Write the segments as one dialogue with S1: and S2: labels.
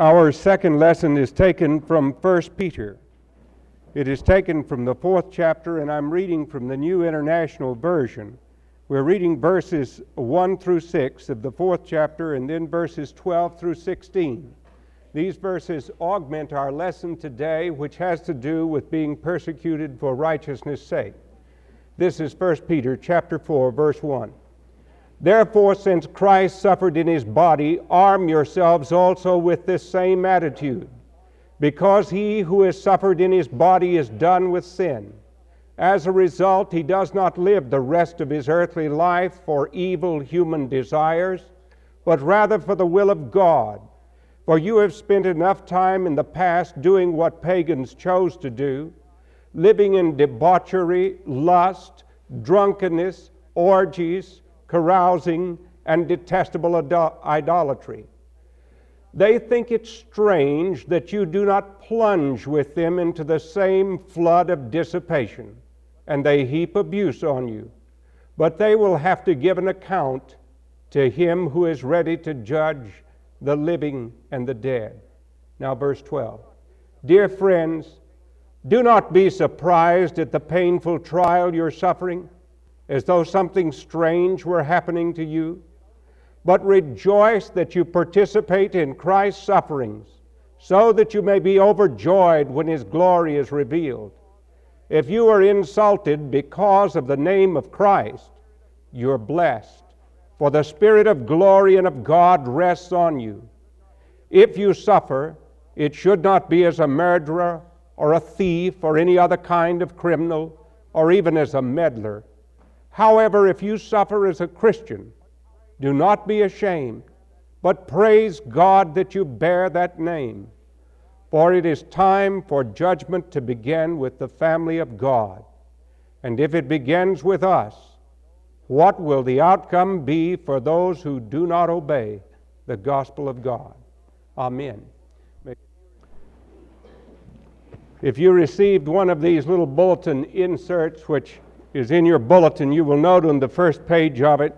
S1: Our second lesson is taken from 1 Peter. It is taken from the fourth chapter, and I'm reading from the New International Version. We're reading verses 1 through 6 of the fourth chapter, and then verses 12 through 16. These verses augment our lesson today, which has to do with being persecuted for righteousness' sake. This is 1 Peter chapter 4, verse 1. Therefore, since Christ suffered in his body, arm yourselves also with this same attitude, because he who has suffered in his body is done with sin. As a result, he does not live the rest of his earthly life for evil human desires, but rather for the will of God. For you have spent enough time in the past doing what pagans chose to do, living in debauchery, lust, drunkenness, orgies, carousing, and detestable idolatry. They think it strange that you do not plunge with them into the same flood of dissipation, and they heap abuse on you. But they will have to give an account to him who is ready to judge the living and the dead. Now, verse 12. Dear friends, do not be surprised at the painful trial you're suffering as though something strange were happening to you, but rejoice that you participate in Christ's sufferings, so that you may be overjoyed when his glory is revealed. If you are insulted because of the name of Christ, you're blessed, for the Spirit of glory and of God rests on you. If you suffer, it should not be as a murderer or a thief or any other kind of criminal or even as a meddler However, if you suffer as a Christian, do not be ashamed, but praise God that you bear that name. For it is time for judgment to begin with the family of God. And if it begins with us, what will the outcome be for those who do not obey the gospel of God? Amen. If you received one of these little bulletin inserts, which is in your bulletin. You will note on the first page of it,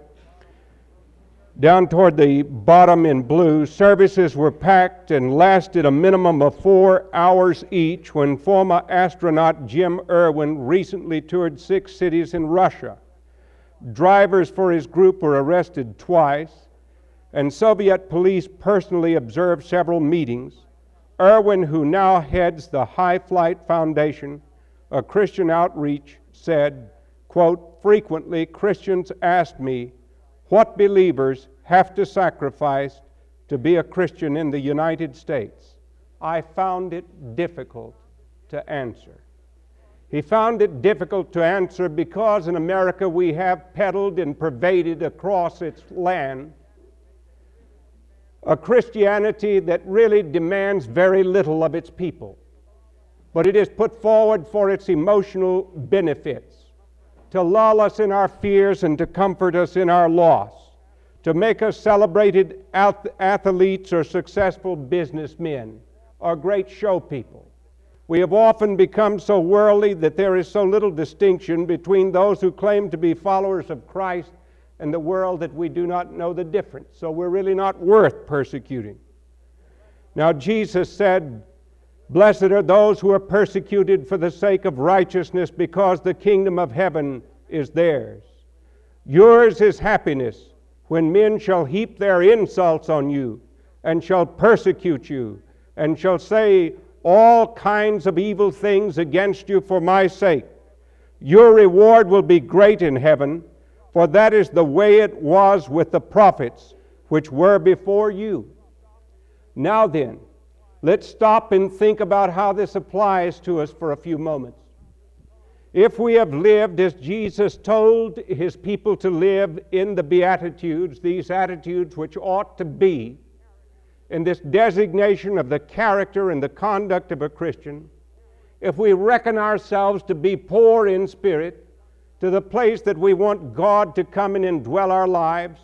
S1: down toward the bottom in blue, services were packed and lasted a minimum of four hours each when former astronaut Jim Irwin recently toured six cities in Russia. Drivers for his group were arrested twice, and Soviet police personally observed several meetings. Irwin, who now heads the High Flight Foundation, a Christian outreach, said, Quote, frequently Christians ask me what believers have to sacrifice to be a Christian in the United States. I found it difficult to answer. He found it difficult to answer because in America we have peddled and pervaded across its land a Christianity that really demands very little of its people, but it is put forward for its emotional benefits to lull us in our fears and to comfort us in our loss, to make us celebrated athletes or successful businessmen or great show people. We have often become so worldly that there is so little distinction between those who claim to be followers of Christ and the world that we do not know the difference. So we're really not worth persecuting. Now, Jesus said, Blessed are those who are persecuted for the sake of righteousness, because the kingdom of heaven is theirs. Yours is happiness when men shall heap their insults on you, and shall persecute you, and shall say all kinds of evil things against you for my sake. Your reward will be great in heaven, for that is the way it was with the prophets which were before you. Now then, Let's stop and think about how this applies to us for a few moments. If we have lived as Jesus told his people to live in the Beatitudes, these attitudes which ought to be, in this designation of the character and the conduct of a Christian, if we reckon ourselves to be poor in spirit, to the place that we want God to come in and dwell our lives,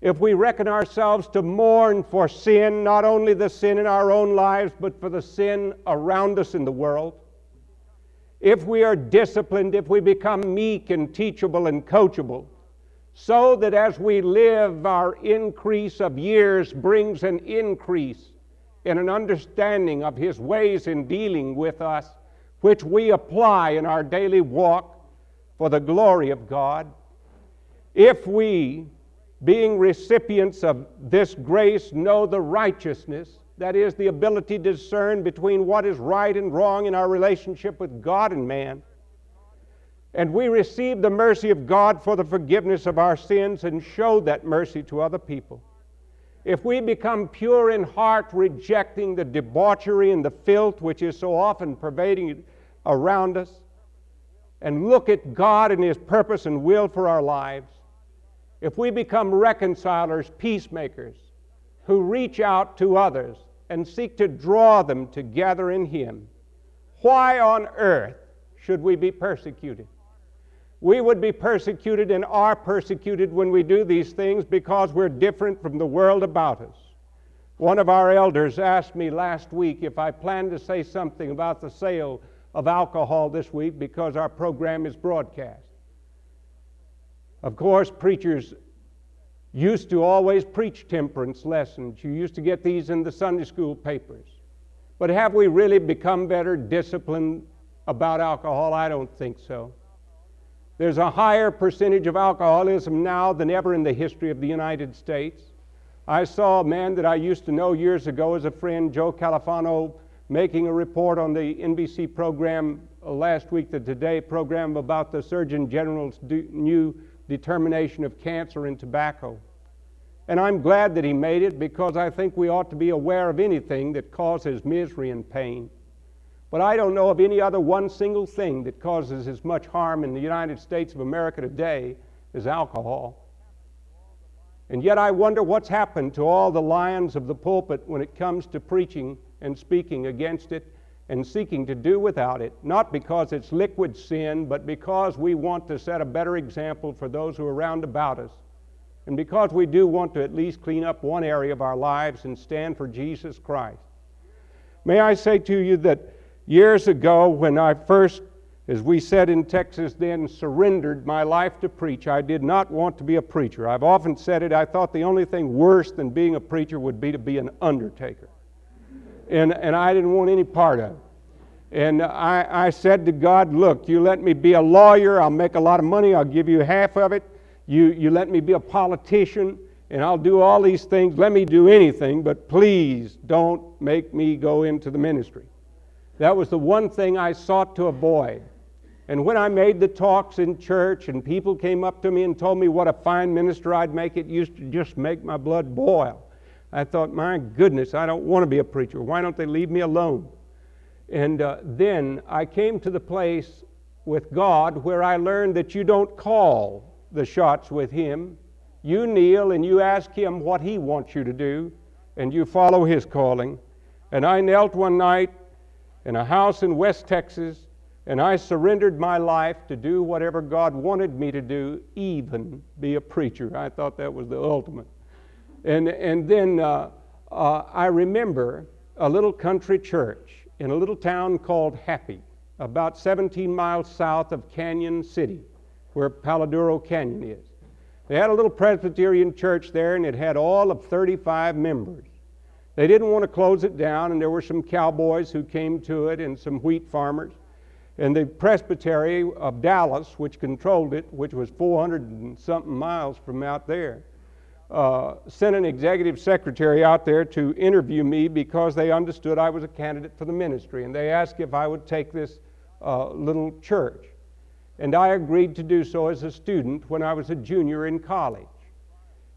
S1: if we reckon ourselves to mourn for sin, not only the sin in our own lives, but for the sin around us in the world, if we are disciplined, if we become meek and teachable and coachable, so that as we live, our increase of years brings an increase in an understanding of His ways in dealing with us, which we apply in our daily walk for the glory of God. If we, being recipients of this grace, know the righteousness, that is, the ability to discern between what is right and wrong in our relationship with God and man, and we receive the mercy of God for the forgiveness of our sins and show that mercy to other people. If we become pure in heart, rejecting the debauchery and the filth which is so often pervading around us, and look at God and His purpose and will for our lives, if we become reconcilers, peacemakers, who reach out to others and seek to draw them together in Him, why on earth should we be persecuted? We would be persecuted and are persecuted when we do these things because we're different from the world about us. One of our elders asked me last week if I planned to say something about the sale of alcohol this week because our program is broadcast. Of course, preachers used to always preach temperance lessons. You used to get these in the Sunday school papers. But have we really become better disciplined about alcohol? I don't think so. There's a higher percentage of alcoholism now than ever in the history of the United States. I saw a man that I used to know years ago as a friend, Joe Califano, making a report on the NBC program last week, the Today program, about the Surgeon General's new determination of cancer in tobacco. And I'm glad that he made it because I think we ought to be aware of anything that causes misery and pain. But I don't know of any other one single thing that causes as much harm in the United States of America today as alcohol. And yet I wonder what's happened to all the lions of the pulpit when it comes to preaching and speaking against it and seeking to do without it, not because it's liquid sin, but because we want to set a better example for those who are round about us. And because we do want to at least clean up one area of our lives and stand for Jesus Christ. May I say to you that Years ago, when I first, as we said in Texas then, surrendered my life to preach, I did not want to be a preacher. I've often said it, I thought the only thing worse than being a preacher would be to be an undertaker. And, and I didn't want any part of it. And I, I said to God, Look, you let me be a lawyer, I'll make a lot of money, I'll give you half of it. You, you let me be a politician, and I'll do all these things. Let me do anything, but please don't make me go into the ministry. That was the one thing I sought to avoid. And when I made the talks in church and people came up to me and told me what a fine minister I'd make, it used to just make my blood boil. I thought, my goodness, I don't want to be a preacher. Why don't they leave me alone? And uh, then I came to the place with God where I learned that you don't call the shots with Him. You kneel and you ask Him what He wants you to do, and you follow His calling. And I knelt one night in a house in West Texas, and I surrendered my life to do whatever God wanted me to do, even be a preacher. I thought that was the ultimate. And, and then uh, uh, I remember a little country church in a little town called Happy, about 17 miles south of Canyon City, where Palo Duro Canyon is. They had a little Presbyterian church there, and it had all of 35 members. They didn't want to close it down, and there were some cowboys who came to it and some wheat farmers. And the presbytery of Dallas, which controlled it, which was 400 and something miles from out there, uh, sent an executive secretary out there to interview me because they understood I was a candidate for the ministry. And they asked if I would take this uh, little church. And I agreed to do so as a student when I was a junior in college.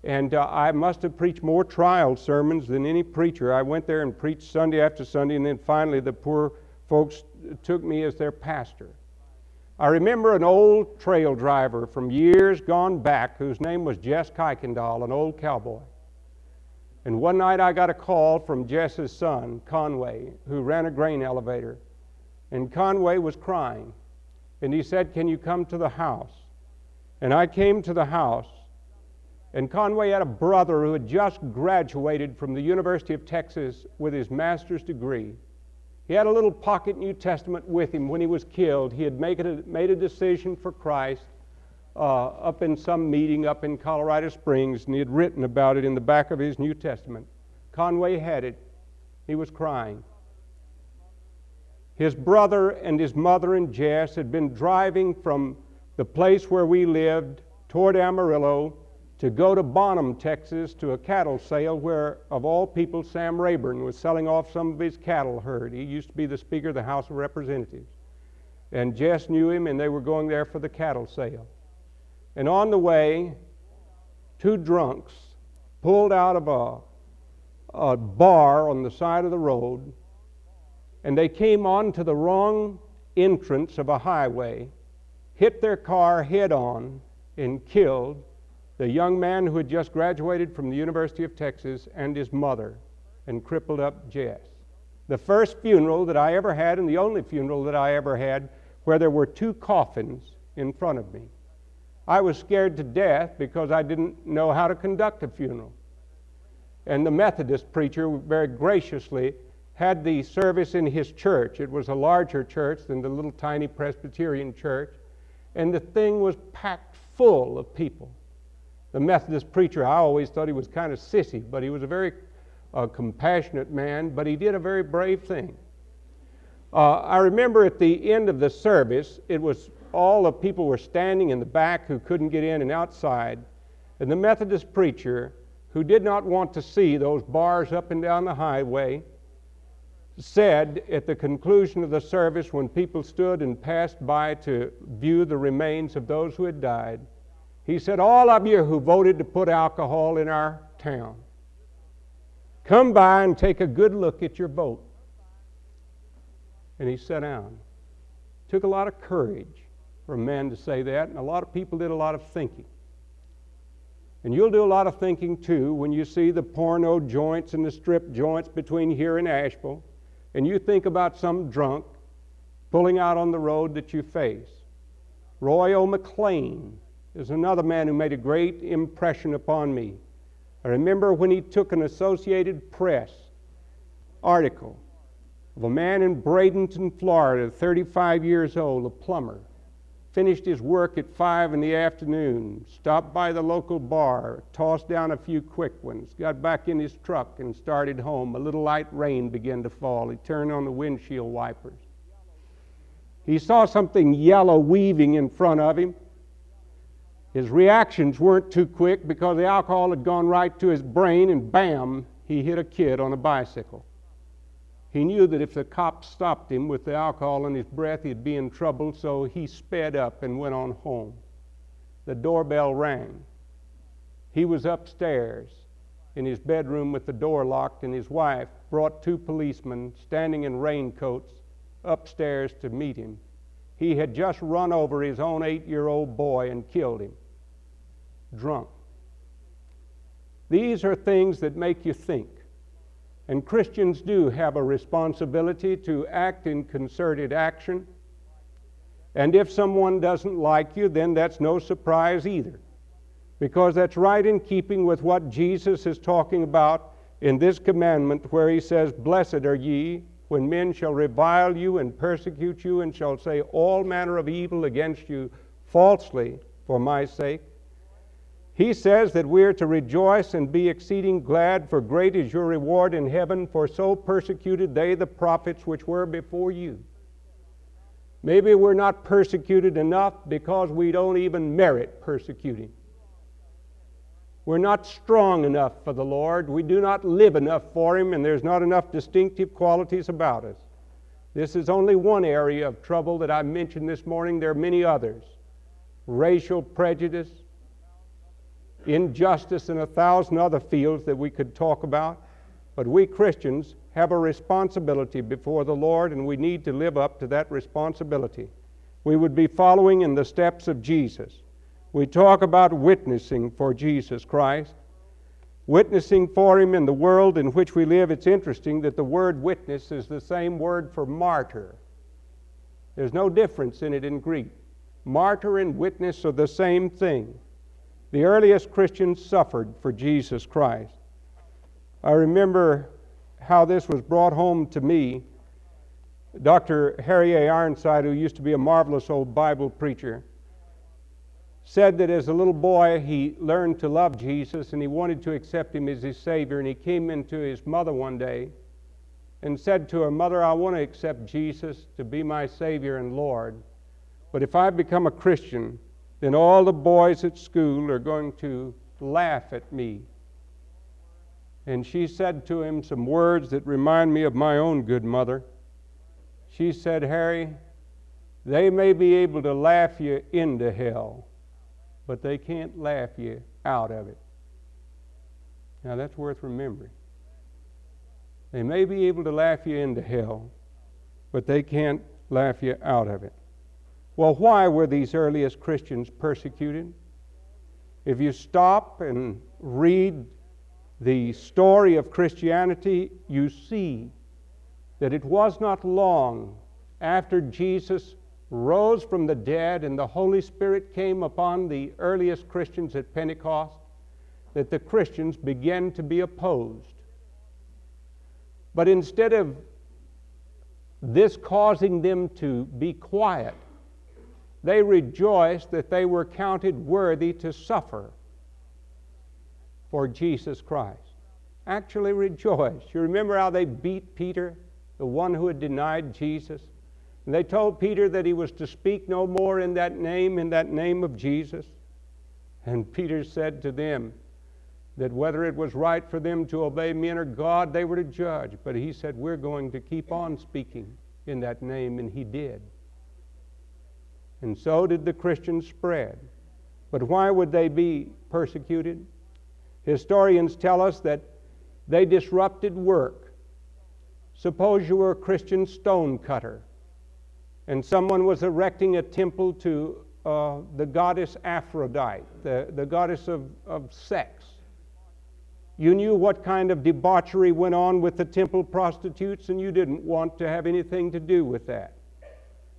S1: And uh, I must have preached more trial sermons than any preacher. I went there and preached Sunday after Sunday, and then finally the poor folks took me as their pastor. I remember an old trail driver from years gone back whose name was Jess Kuykendall, an old cowboy. And one night I got a call from Jess's son, Conway, who ran a grain elevator. And Conway was crying. And he said, Can you come to the house? And I came to the house. And Conway had a brother who had just graduated from the University of Texas with his master's degree. He had a little pocket New Testament with him when he was killed. He had made a, made a decision for Christ uh, up in some meeting up in Colorado Springs, and he had written about it in the back of his New Testament. Conway had it, He was crying. His brother and his mother and Jess had been driving from the place where we lived toward Amarillo to go to Bonham, Texas, to a cattle sale where, of all people, Sam Rayburn was selling off some of his cattle herd. He used to be the Speaker of the House of Representatives. And Jess knew him, and they were going there for the cattle sale. And on the way, two drunks pulled out of a, a bar on the side of the road, and they came onto the wrong entrance of a highway, hit their car head on, and killed the young man who had just graduated from the University of Texas and his mother and crippled up Jess. The first funeral that I ever had, and the only funeral that I ever had, where there were two coffins in front of me. I was scared to death because I didn't know how to conduct a funeral. And the Methodist preacher very graciously had the service in his church. It was a larger church than the little tiny Presbyterian church, and the thing was packed full of people the Methodist preacher, I always thought he was kind of sissy, but he was a very uh, compassionate man, but he did a very brave thing. Uh, I remember at the end of the service, it was all the people were standing in the back who couldn't get in and outside, and the Methodist preacher, who did not want to see those bars up and down the highway, said at the conclusion of the service when people stood and passed by to view the remains of those who had died, he said, All of you who voted to put alcohol in our town, come by and take a good look at your vote. And he sat down. Took a lot of courage for a man to say that, and a lot of people did a lot of thinking. And you'll do a lot of thinking too when you see the porno joints and the strip joints between here and Asheville, and you think about some drunk pulling out on the road that you face. Roy O. McClain is another man who made a great impression upon me. I remember when he took an Associated Press article of a man in Bradenton, Florida, 35 years old, a plumber, finished his work at 5 in the afternoon, stopped by the local bar, tossed down a few quick ones, got back in his truck and started home. A little light rain began to fall. He turned on the windshield wipers. He saw something yellow weaving in front of him. His reactions weren't too quick because the alcohol had gone right to his brain, and bam, he hit a kid on a bicycle. He knew that if the cops stopped him with the alcohol in his breath, he'd be in trouble, so he sped up and went on home. The doorbell rang. He was upstairs in his bedroom with the door locked, and his wife brought two policemen standing in raincoats upstairs to meet him. He had just run over his own eight year old boy and killed him. Drunk. These are things that make you think. And Christians do have a responsibility to act in concerted action. And if someone doesn't like you, then that's no surprise either. Because that's right in keeping with what Jesus is talking about in this commandment, where he says, Blessed are ye when men shall revile you and persecute you and shall say all manner of evil against you falsely for my sake. He says that we are to rejoice and be exceeding glad, for great is your reward in heaven, for so persecuted they the prophets which were before you. Maybe we're not persecuted enough because we don't even merit persecuting. We're not strong enough for the Lord. We do not live enough for Him, and there's not enough distinctive qualities about us. This is only one area of trouble that I mentioned this morning. There are many others racial prejudice, injustice, and a thousand other fields that we could talk about. But we Christians have a responsibility before the Lord, and we need to live up to that responsibility. We would be following in the steps of Jesus. We talk about witnessing for Jesus Christ, witnessing for Him in the world in which we live. It's interesting that the word witness is the same word for martyr. There's no difference in it in Greek. Martyr and witness are the same thing. The earliest Christians suffered for Jesus Christ. I remember how this was brought home to me. Dr. Harry A. Ironside, who used to be a marvelous old Bible preacher, said that as a little boy he learned to love Jesus and he wanted to accept him as his Savior. And he came into his mother one day and said to her, Mother, I want to accept Jesus to be my Savior and Lord, but if I become a Christian, then all the boys at school are going to laugh at me. And she said to him some words that remind me of my own good mother. She said, Harry, they may be able to laugh you into hell, but they can't laugh you out of it. Now that's worth remembering. They may be able to laugh you into hell, but they can't laugh you out of it. Well, why were these earliest Christians persecuted? If you stop and read the story of Christianity, you see that it was not long after Jesus rose from the dead and the Holy Spirit came upon the earliest Christians at Pentecost that the Christians began to be opposed. But instead of this causing them to be quiet, they rejoiced that they were counted worthy to suffer for Jesus Christ. Actually rejoiced. You remember how they beat Peter, the one who had denied Jesus? And they told Peter that he was to speak no more in that name, in that name of Jesus. And Peter said to them that whether it was right for them to obey men or God, they were to judge. But he said, We're going to keep on speaking in that name, and he did and so did the Christians spread. But why would they be persecuted? Historians tell us that they disrupted work. Suppose you were a Christian stonecutter and someone was erecting a temple to uh, the goddess Aphrodite, the, the goddess of, of sex. You knew what kind of debauchery went on with the temple prostitutes, and you didn't want to have anything to do with that.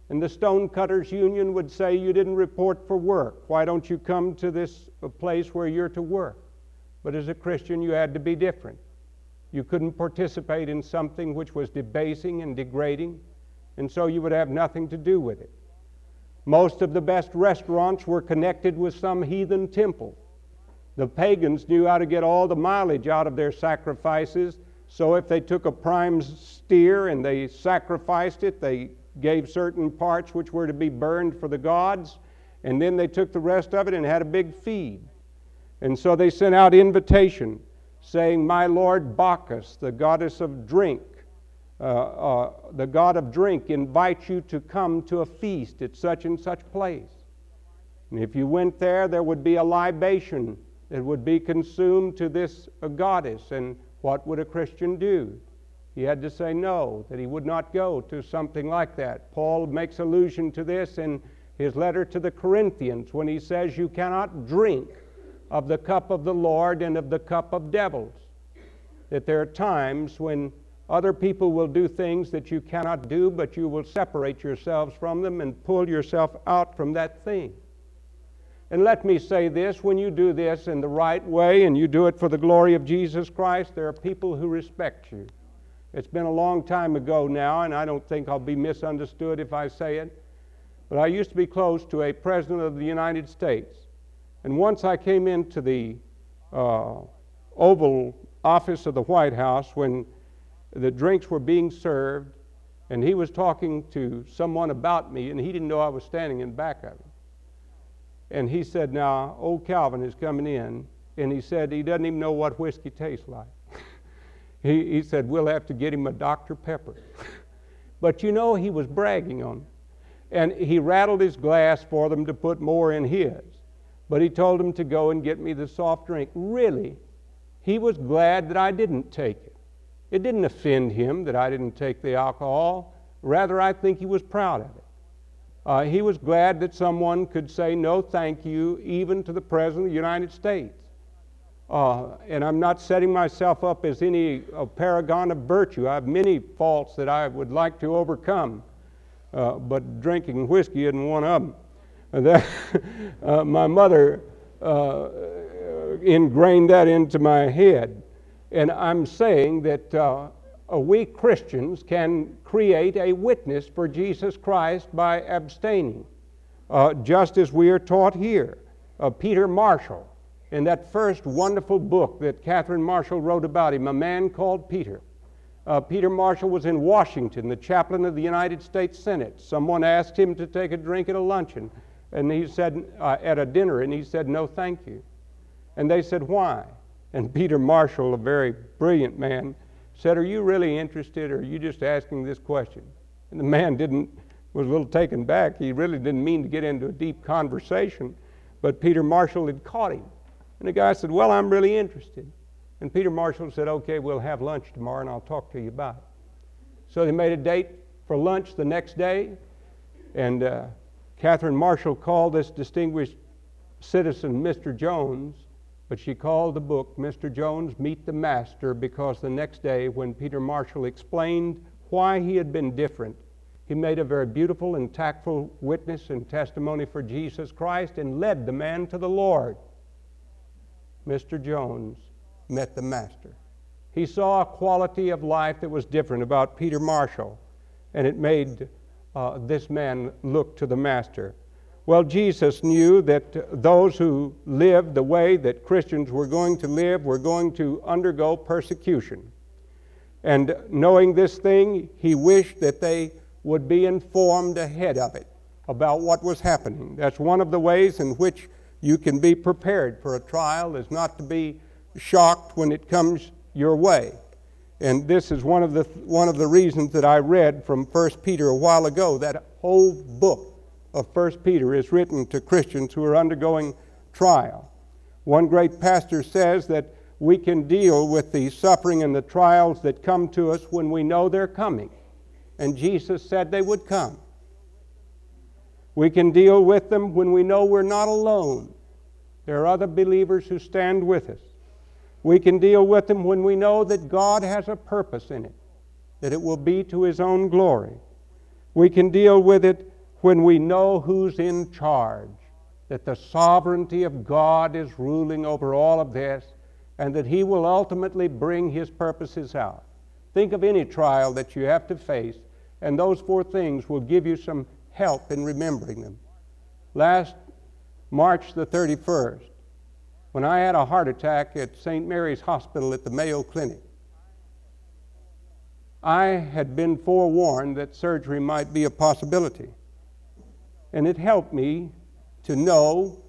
S1: And the Stonecutters Union would say, You didn't report for work. Why don't you come to this place where you're to work? But as a Christian, you had to be different. You couldn't participate in something which was debasing and degrading, and so you would have nothing to do with it. Most of the best restaurants were connected with some heathen temple. The pagans knew how to get all the mileage out of their sacrifices, so if they took a prime steer and they sacrificed it, they gave certain parts which were to be burned for the gods, and then they took the rest of it and had a big feed. And so they sent out invitation saying, My Lord Bacchus, the goddess of drink, uh, uh, the god of drink, invites you to come to a feast at such and such place. And if you went there, there would be a libation that would be consumed to this goddess. And what would a Christian do? He had to say no, that he would not go to something like that. Paul makes allusion to this in his letter to the Corinthians when he says, You cannot drink of the cup of the Lord and of the cup of devils. That there are times when other people will do things that you cannot do, but you will separate yourselves from them and pull yourself out from that thing. And let me say this when you do this in the right way and you do it for the glory of Jesus Christ, there are people who respect you. It's been a long time ago now, and I don't think I'll be misunderstood if I say it. But I used to be close to a president of the United States. And once I came into the uh, Oval Office of the White House when the drinks were being served, and he was talking to someone about me, and he didn't know I was standing in back of him. And he said, Now, old Calvin is coming in, and he said he doesn't even know what whiskey tastes like. He, he said, We'll have to get him a Dr. Pepper. but you know, he was bragging on them. And he rattled his glass for them to put more in his. But he told them to go and get me the soft drink. Really, he was glad that I didn't take it. It didn't offend him that I didn't take the alcohol. Rather, I think he was proud of it. Uh, he was glad that someone could say no thank you even to the President of the United States. Uh, and I'm not setting myself up as any paragon of virtue. I have many faults that I would like to overcome, uh, but drinking whiskey isn't one of them. Uh, my mother uh, ingrained that into my head. And I'm saying that uh, we Christians can create a witness for Jesus Christ by abstaining, uh, just as we are taught here. Peter Marshall in that first wonderful book that Catherine Marshall wrote about him, A Man Called Peter. Uh, Peter Marshall was in Washington, the chaplain of the United States Senate. Someone asked him to take a drink at a luncheon, and he said, uh, at a dinner, and he said, no, thank you. And they said, why? And Peter Marshall, a very brilliant man, said, Are you really interested, or are you just asking this question? And the man didn't, was a little taken back. He really didn't mean to get into a deep conversation, but Peter Marshall had caught him. And the guy said, Well, I'm really interested. And Peter Marshall said, Okay, we'll have lunch tomorrow and I'll talk to you about it. So they made a date for lunch the next day, and uh, Catherine Marshall called this distinguished citizen Mr. Jones but she called the book Mr. Jones Meet the Master because the next day, when Peter Marshall explained why he had been different, he made a very beautiful and tactful witness and testimony for Jesus Christ and led the man to the Lord. Mr. Jones met the Master. He saw a quality of life that was different about Peter Marshall, and it made uh, this man look to the Master. Well, Jesus knew that those who lived the way that Christians were going to live were going to undergo persecution. And knowing this thing, he wished that they would be informed ahead of it about what was happening. That's one of the ways in which you can be prepared for a trial is not to be shocked when it comes your way. And this is one of the one of the reasons that I read from 1 Peter a while ago. That whole book of 1 Peter is written to Christians who are undergoing trial. One great pastor says that we can deal with the suffering and the trials that come to us when we know they're coming. And Jesus said they would come. We can deal with them when we know we're not alone. There are other believers who stand with us. We can deal with them when we know that God has a purpose in it, that it will be to His own glory. We can deal with it when we know who's in charge, that the sovereignty of God is ruling over all of this, and that He will ultimately bring His purposes out. Think of any trial that you have to face, and those four things will give you some help in remembering them. Last March the 31st, when I had a heart attack at St. Mary's Hospital at the Mayo Clinic, I had been forewarned that surgery might be a possibility. And it helped me to know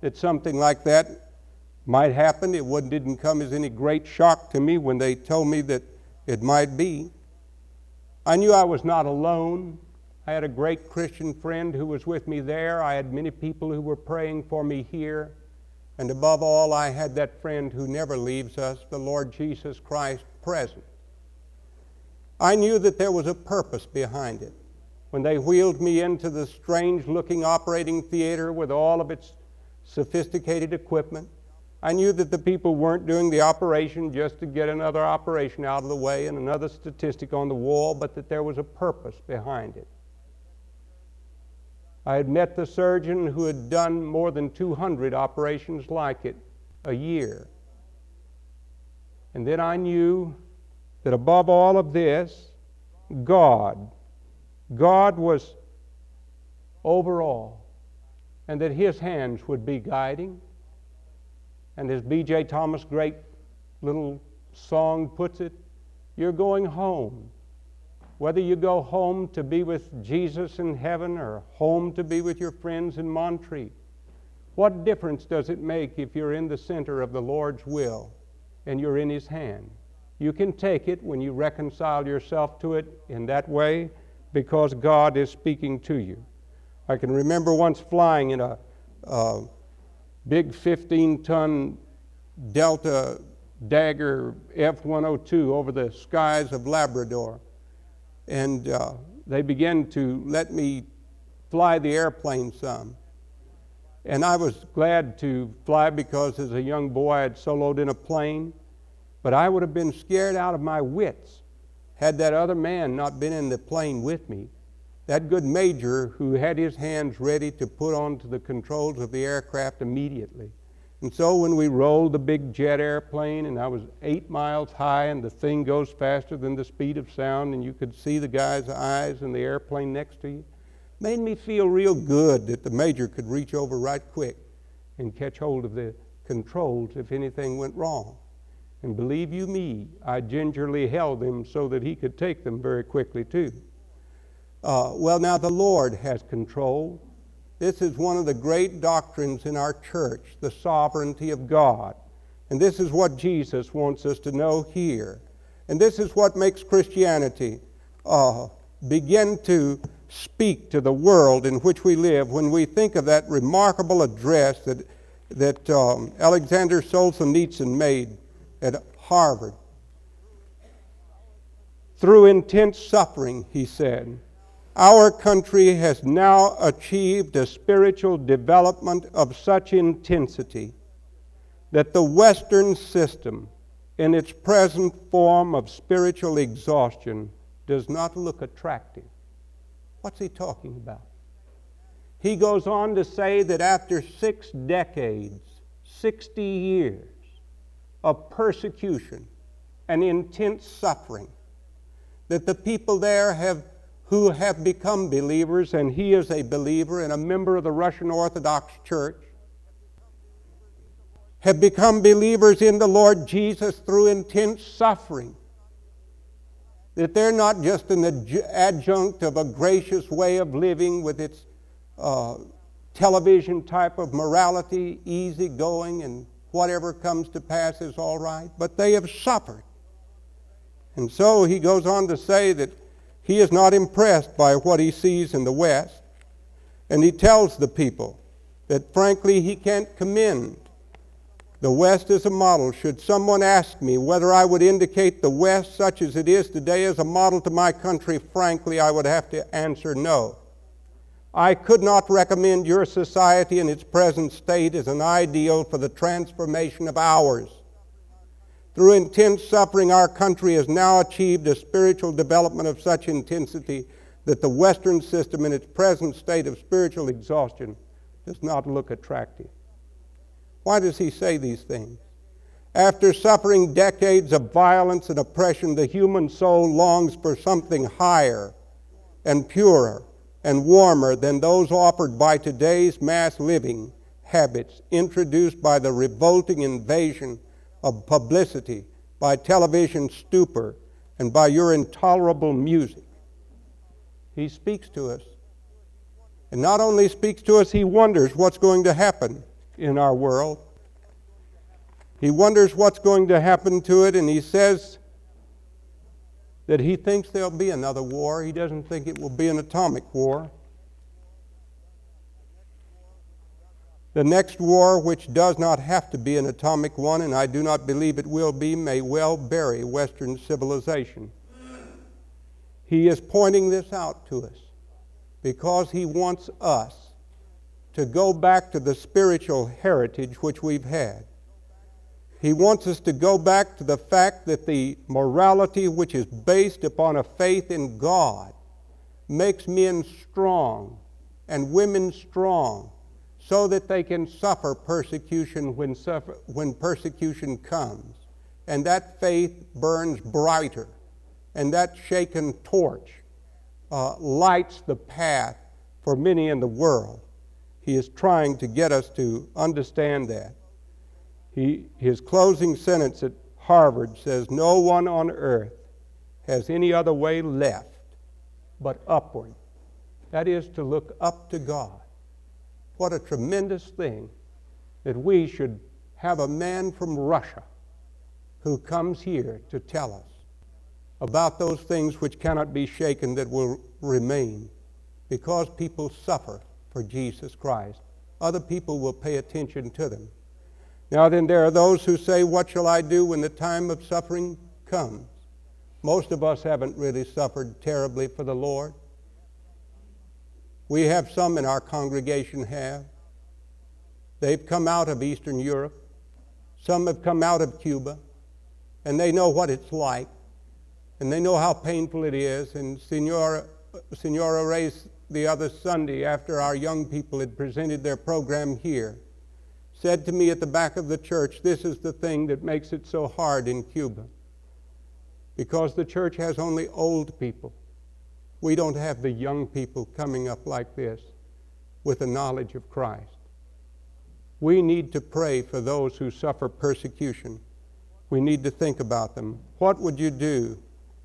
S1: that something like that might happen. It didn't come as any great shock to me when they told me that it might be. I knew I was not alone. I had a great Christian friend who was with me there. I had many people who were praying for me here. And above all, I had that friend who never leaves us, the Lord Jesus Christ, present. I knew that there was a purpose behind it when they wheeled me into the strange looking operating theater with all of its sophisticated equipment. I knew that the people weren't doing the operation just to get another operation out of the way and another statistic on the wall, but that there was a purpose behind it. I had met the surgeon who had done more than 200 operations like it a year. And then I knew that above all of this, God God was over all, and that His hands would be guiding. And as B.J. Thomas' great little song puts it, you're going home. Whether you go home to be with Jesus in heaven or home to be with your friends in Montreat, what difference does it make if you're in the center of the Lord's will and you're in His hand? You can take it when you reconcile yourself to it in that way because God is speaking to you. I can remember once flying in a, big 15 ton Delta Dagger F 102 over the skies of Labrador. And uh, they began to let me fly the airplane some. And I was glad to fly because as a young boy I had soloed in a plane, but I would have been scared out of my wits had that other man not been in the plane with me, that good major who had his hands ready to put onto the controls of the aircraft immediately. And so when we rolled the big jet airplane, and I was eight miles high, and the thing goes faster than the speed of sound, and you could see the guy's eyes in the airplane next to you, made me feel real good that the major could reach over right quick and catch hold of the controls if anything went wrong. And believe you me, I gingerly held them so that he could take them very quickly, too. Uh, well, now the Lord has control. This is one of the great doctrines in our church, the sovereignty of God. And this is what Jesus wants us to know here. And this is what makes Christianity uh, begin to speak to the world in which we live when we think of that remarkable address that, that um, Alexander Solzhenitsyn made at Harvard. Through intense suffering, he said, our country has now achieved a spiritual development of such intensity that the Western system, in its present form of spiritual exhaustion, does not look attractive. What's he talking about? He goes on to say that after six decades, 60 years of persecution and intense suffering, that the people there have who have become believers, and he is a believer and a member of the Russian Orthodox Church, have become believers in the Lord Jesus through intense suffering. That they're not just an adjunct of a gracious way of living with its uh, television type of morality, easy going, and whatever comes to pass is all right, but they have suffered. And so he goes on to say that he is not impressed by what he sees in the West, and he tells the people that frankly he can't commend the West as a model. Should someone ask me whether I would indicate the West such as it is today as a model to my country, frankly, I would have to answer no. I could not recommend your society in its present state as an ideal for the transformation of ours. Through intense suffering, our country has now achieved a spiritual development of such intensity that the Western system, in its present state of spiritual exhaustion, does not look attractive. Why does he say these things? After suffering decades of violence and oppression, the human soul longs for something higher and purer and warmer than those offered by today's mass living habits introduced by the revolting invasion of publicity, by television stupor, and by your intolerable music. He speaks to us. And not only speaks to us, he wonders what's going to happen in our world. He wonders what's going to happen to it, and he says that he thinks there'll be another war. He doesn't think it will be an atomic war. The next war, which does not have to be an atomic one, and I do not believe it will be, may well bury Western civilization. He is pointing this out to us because he wants us to go back to the spiritual heritage which we've had. He wants us to go back to the fact that the morality which is based upon a faith in God makes men strong and women strong so that they can suffer persecution when, suffer, when persecution comes. And that faith burns brighter, and that shaken torch uh, lights the path for many in the world. He is trying to get us to understand that. He, his closing sentence at Harvard says, No one on earth has any other way left but upward. That is to look up to God. What a tremendous thing that we should have a man from Russia who comes here to tell us about those things which cannot be shaken that will remain because people suffer for Jesus Christ. Other people will pay attention to them. Now, then, there are those who say, What shall I do when the time of suffering comes? Most of us haven't really suffered terribly for the Lord. We have some in our congregation have. They've come out of Eastern Europe. Some have come out of Cuba. And they know what it's like. And they know how painful it is. And Senora, Senora Reyes the other Sunday, after our young people had presented their program here, said to me at the back of the church, This is the thing that makes it so hard in Cuba. Because the church has only old people. We don't have the young people coming up like this with a knowledge of Christ. We need to pray for those who suffer persecution we need to think about them. What would you do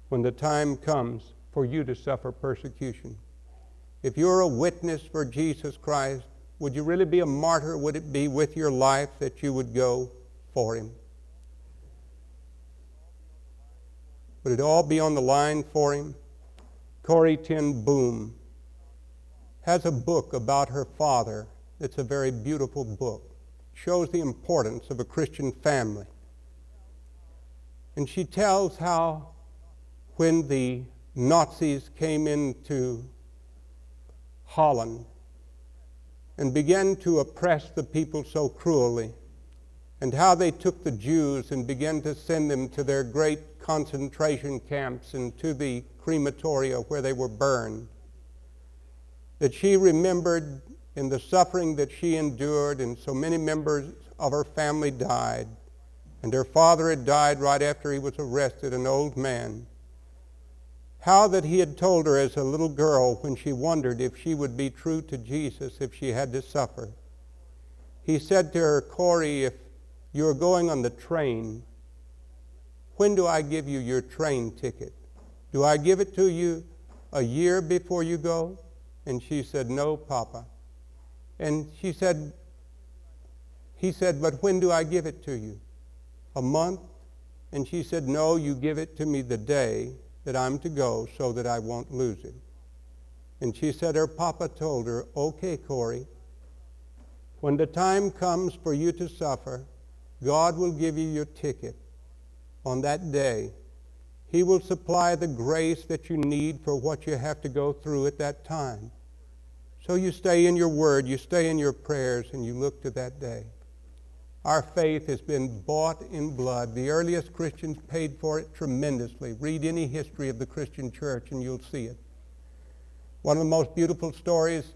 S1: when the time comes for you to suffer persecution? If you're a witness for Jesus Christ, would you really be a martyr? Would it be with your life that you would go for him? Would it all be on the line for him? Corrie ten Boom has a book about her father it's a very beautiful book. It shows the importance of a Christian family. And she tells how when the Nazis came into Holland and began to oppress the people so cruelly, and how they took the Jews and began to send them to their great concentration camps and to the crematoria where they were burned, that she remembered in the suffering that she endured, and so many members of her family died. And her father had died right after he was arrested, an old man. How that he had told her as a little girl when she wondered if she would be true to Jesus if she had to suffer. He said to her, Corrie, if you're going on the train, when do I give you your train ticket? Do I give it to you a year before you go? And she said, No, Papa. And she said, he said, but when do I give it to you? A month? And she said, no, you give it to me the day that I'm to go so that I won't lose it. And she said her papa told her, okay, Corrie, when the time comes for you to suffer, God will give you your ticket on that day. He will supply the grace that you need for what you have to go through at that time. So you stay in your word, you stay in your prayers, and you look to that day. Our faith has been bought in blood. The earliest Christians paid for it tremendously. Read any history of the Christian church and you'll see it. One of the most beautiful stories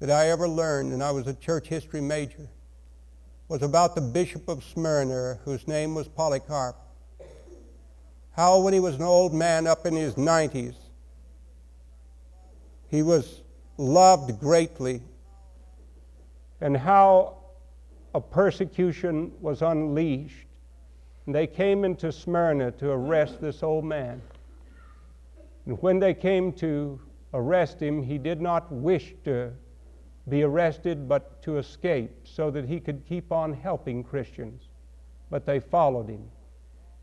S1: that I ever learned, and I was a church history major, was about the Bishop of Smyrna, whose name was Polycarp. How, when he was an old man up in his 90s, he was loved greatly, and how a persecution was unleashed. And they came into Smyrna to arrest this old man. And when they came to arrest him, he did not wish to be arrested, but to escape so that he could keep on helping Christians. But they followed him.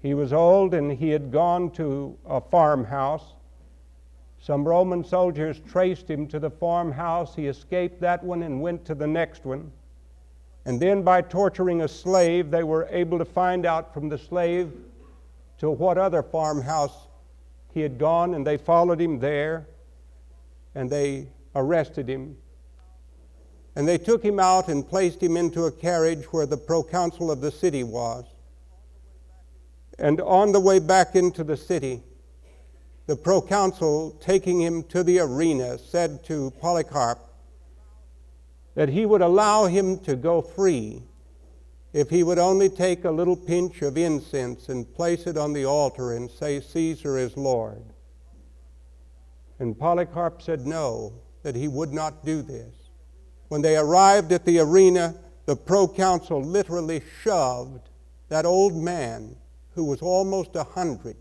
S1: He was old and he had gone to a farmhouse some Roman soldiers traced him to the farmhouse. He escaped that one and went to the next one. And then, by torturing a slave, they were able to find out from the slave to what other farmhouse he had gone, and they followed him there and they arrested him. And they took him out and placed him into a carriage where the proconsul of the city was. And on the way back into the city, the proconsul, taking him to the arena, said to Polycarp that he would allow him to go free if he would only take a little pinch of incense and place it on the altar and say, Caesar is Lord. And Polycarp said no, that he would not do this. When they arrived at the arena, the proconsul literally shoved that old man who was almost a hundred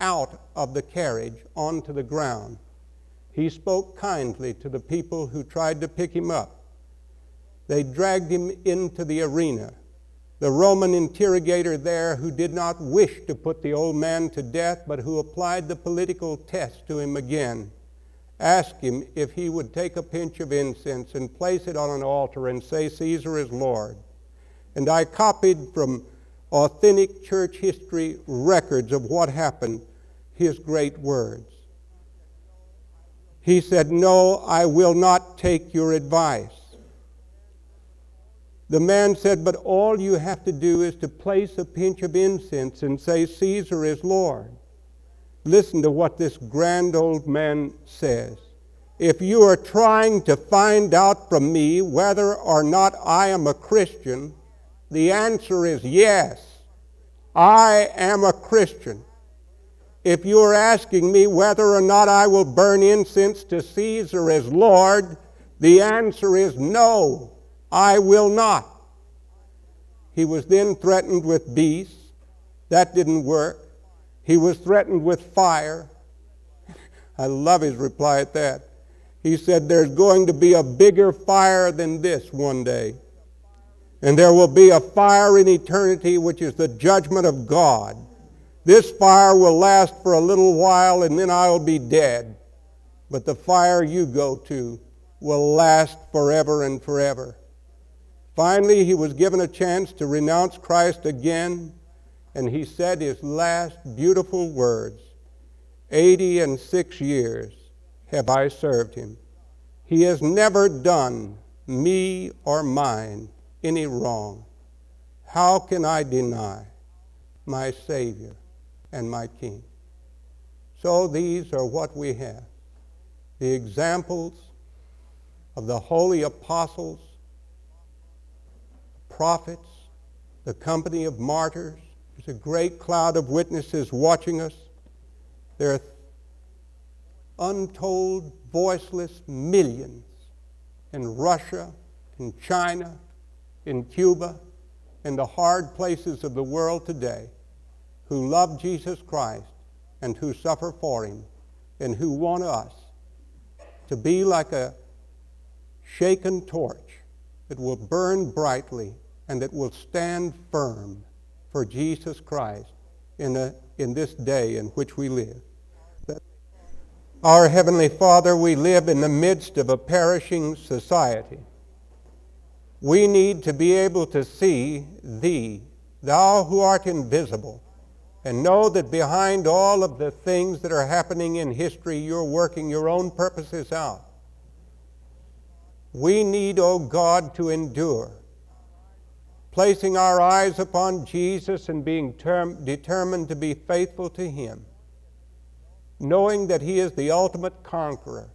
S1: out of the carriage onto the ground. He spoke kindly to the people who tried to pick him up. They dragged him into the arena. The Roman interrogator there, who did not wish to put the old man to death, but who applied the political test to him again, asked him if he would take a pinch of incense and place it on an altar and say, Caesar is Lord. And I copied from authentic church history records of what happened, his great words. He said, No, I will not take your advice. The man said, But all you have to do is to place a pinch of incense and say, Caesar is Lord. Listen to what this grand old man says. If you are trying to find out from me whether or not I am a Christian, the answer is yes. I am a Christian. If you are asking me whether or not I will burn incense to Caesar as Lord, the answer is no, I will not. He was then threatened with beasts,
S2: That didn't work. He was threatened with fire. I love his reply at that. He said, There's going to be a bigger fire than this one day. And there will be a fire in eternity, which is the judgment of God. This fire will last for a little while, and then I'll be dead. But the fire you go to will last forever and forever. Finally, he was given a chance to renounce Christ again, and he said his last beautiful words Eighty and six years have I served him. He has never done me or mine any wrong. How can I deny my Savior and my King? So these are what we have the examples of the holy apostles, prophets, the company of martyrs. There's a great cloud of witnesses watching us. There are untold, voiceless millions in Russia, in China, in Cuba, in the hard places of the world today who love Jesus Christ and who suffer for him and who want us to be like a shaken torch that will burn brightly and that will stand firm for Jesus Christ in, a, in this day in which we live. Our Heavenly Father, we live in the midst of a perishing society. We need to be able to see Thee, Thou who art invisible, and know that behind all of the things that are happening in history, you're working your own purposes out. We need, O oh God, to endure, placing our eyes upon Jesus and being term- determined to be faithful to Him, knowing that He is the ultimate conqueror,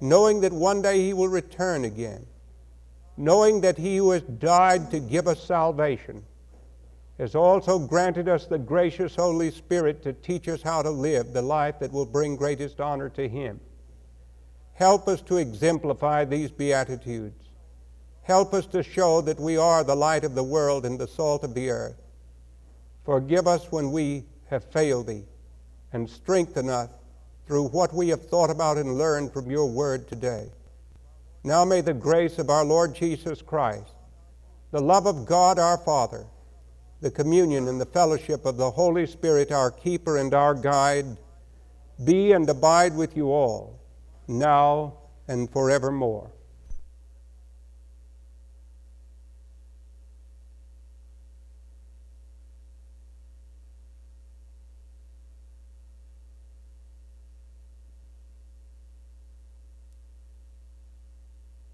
S2: knowing that one day He will return again, knowing that He who has died to give us salvation has also granted us the gracious Holy Spirit to teach us how to live the life that will bring greatest honor to Him. Help us to exemplify these Beatitudes. Help us to show that we are the light of the world and the salt of the earth. Forgive us when we have failed Thee, and strengthen us through what we have thought about and learned from Your Word today. Now may the grace of our Lord Jesus Christ, the love of God our Father, the communion and the fellowship of the Holy Spirit, our keeper and our guide, be and abide with you all now and forevermore.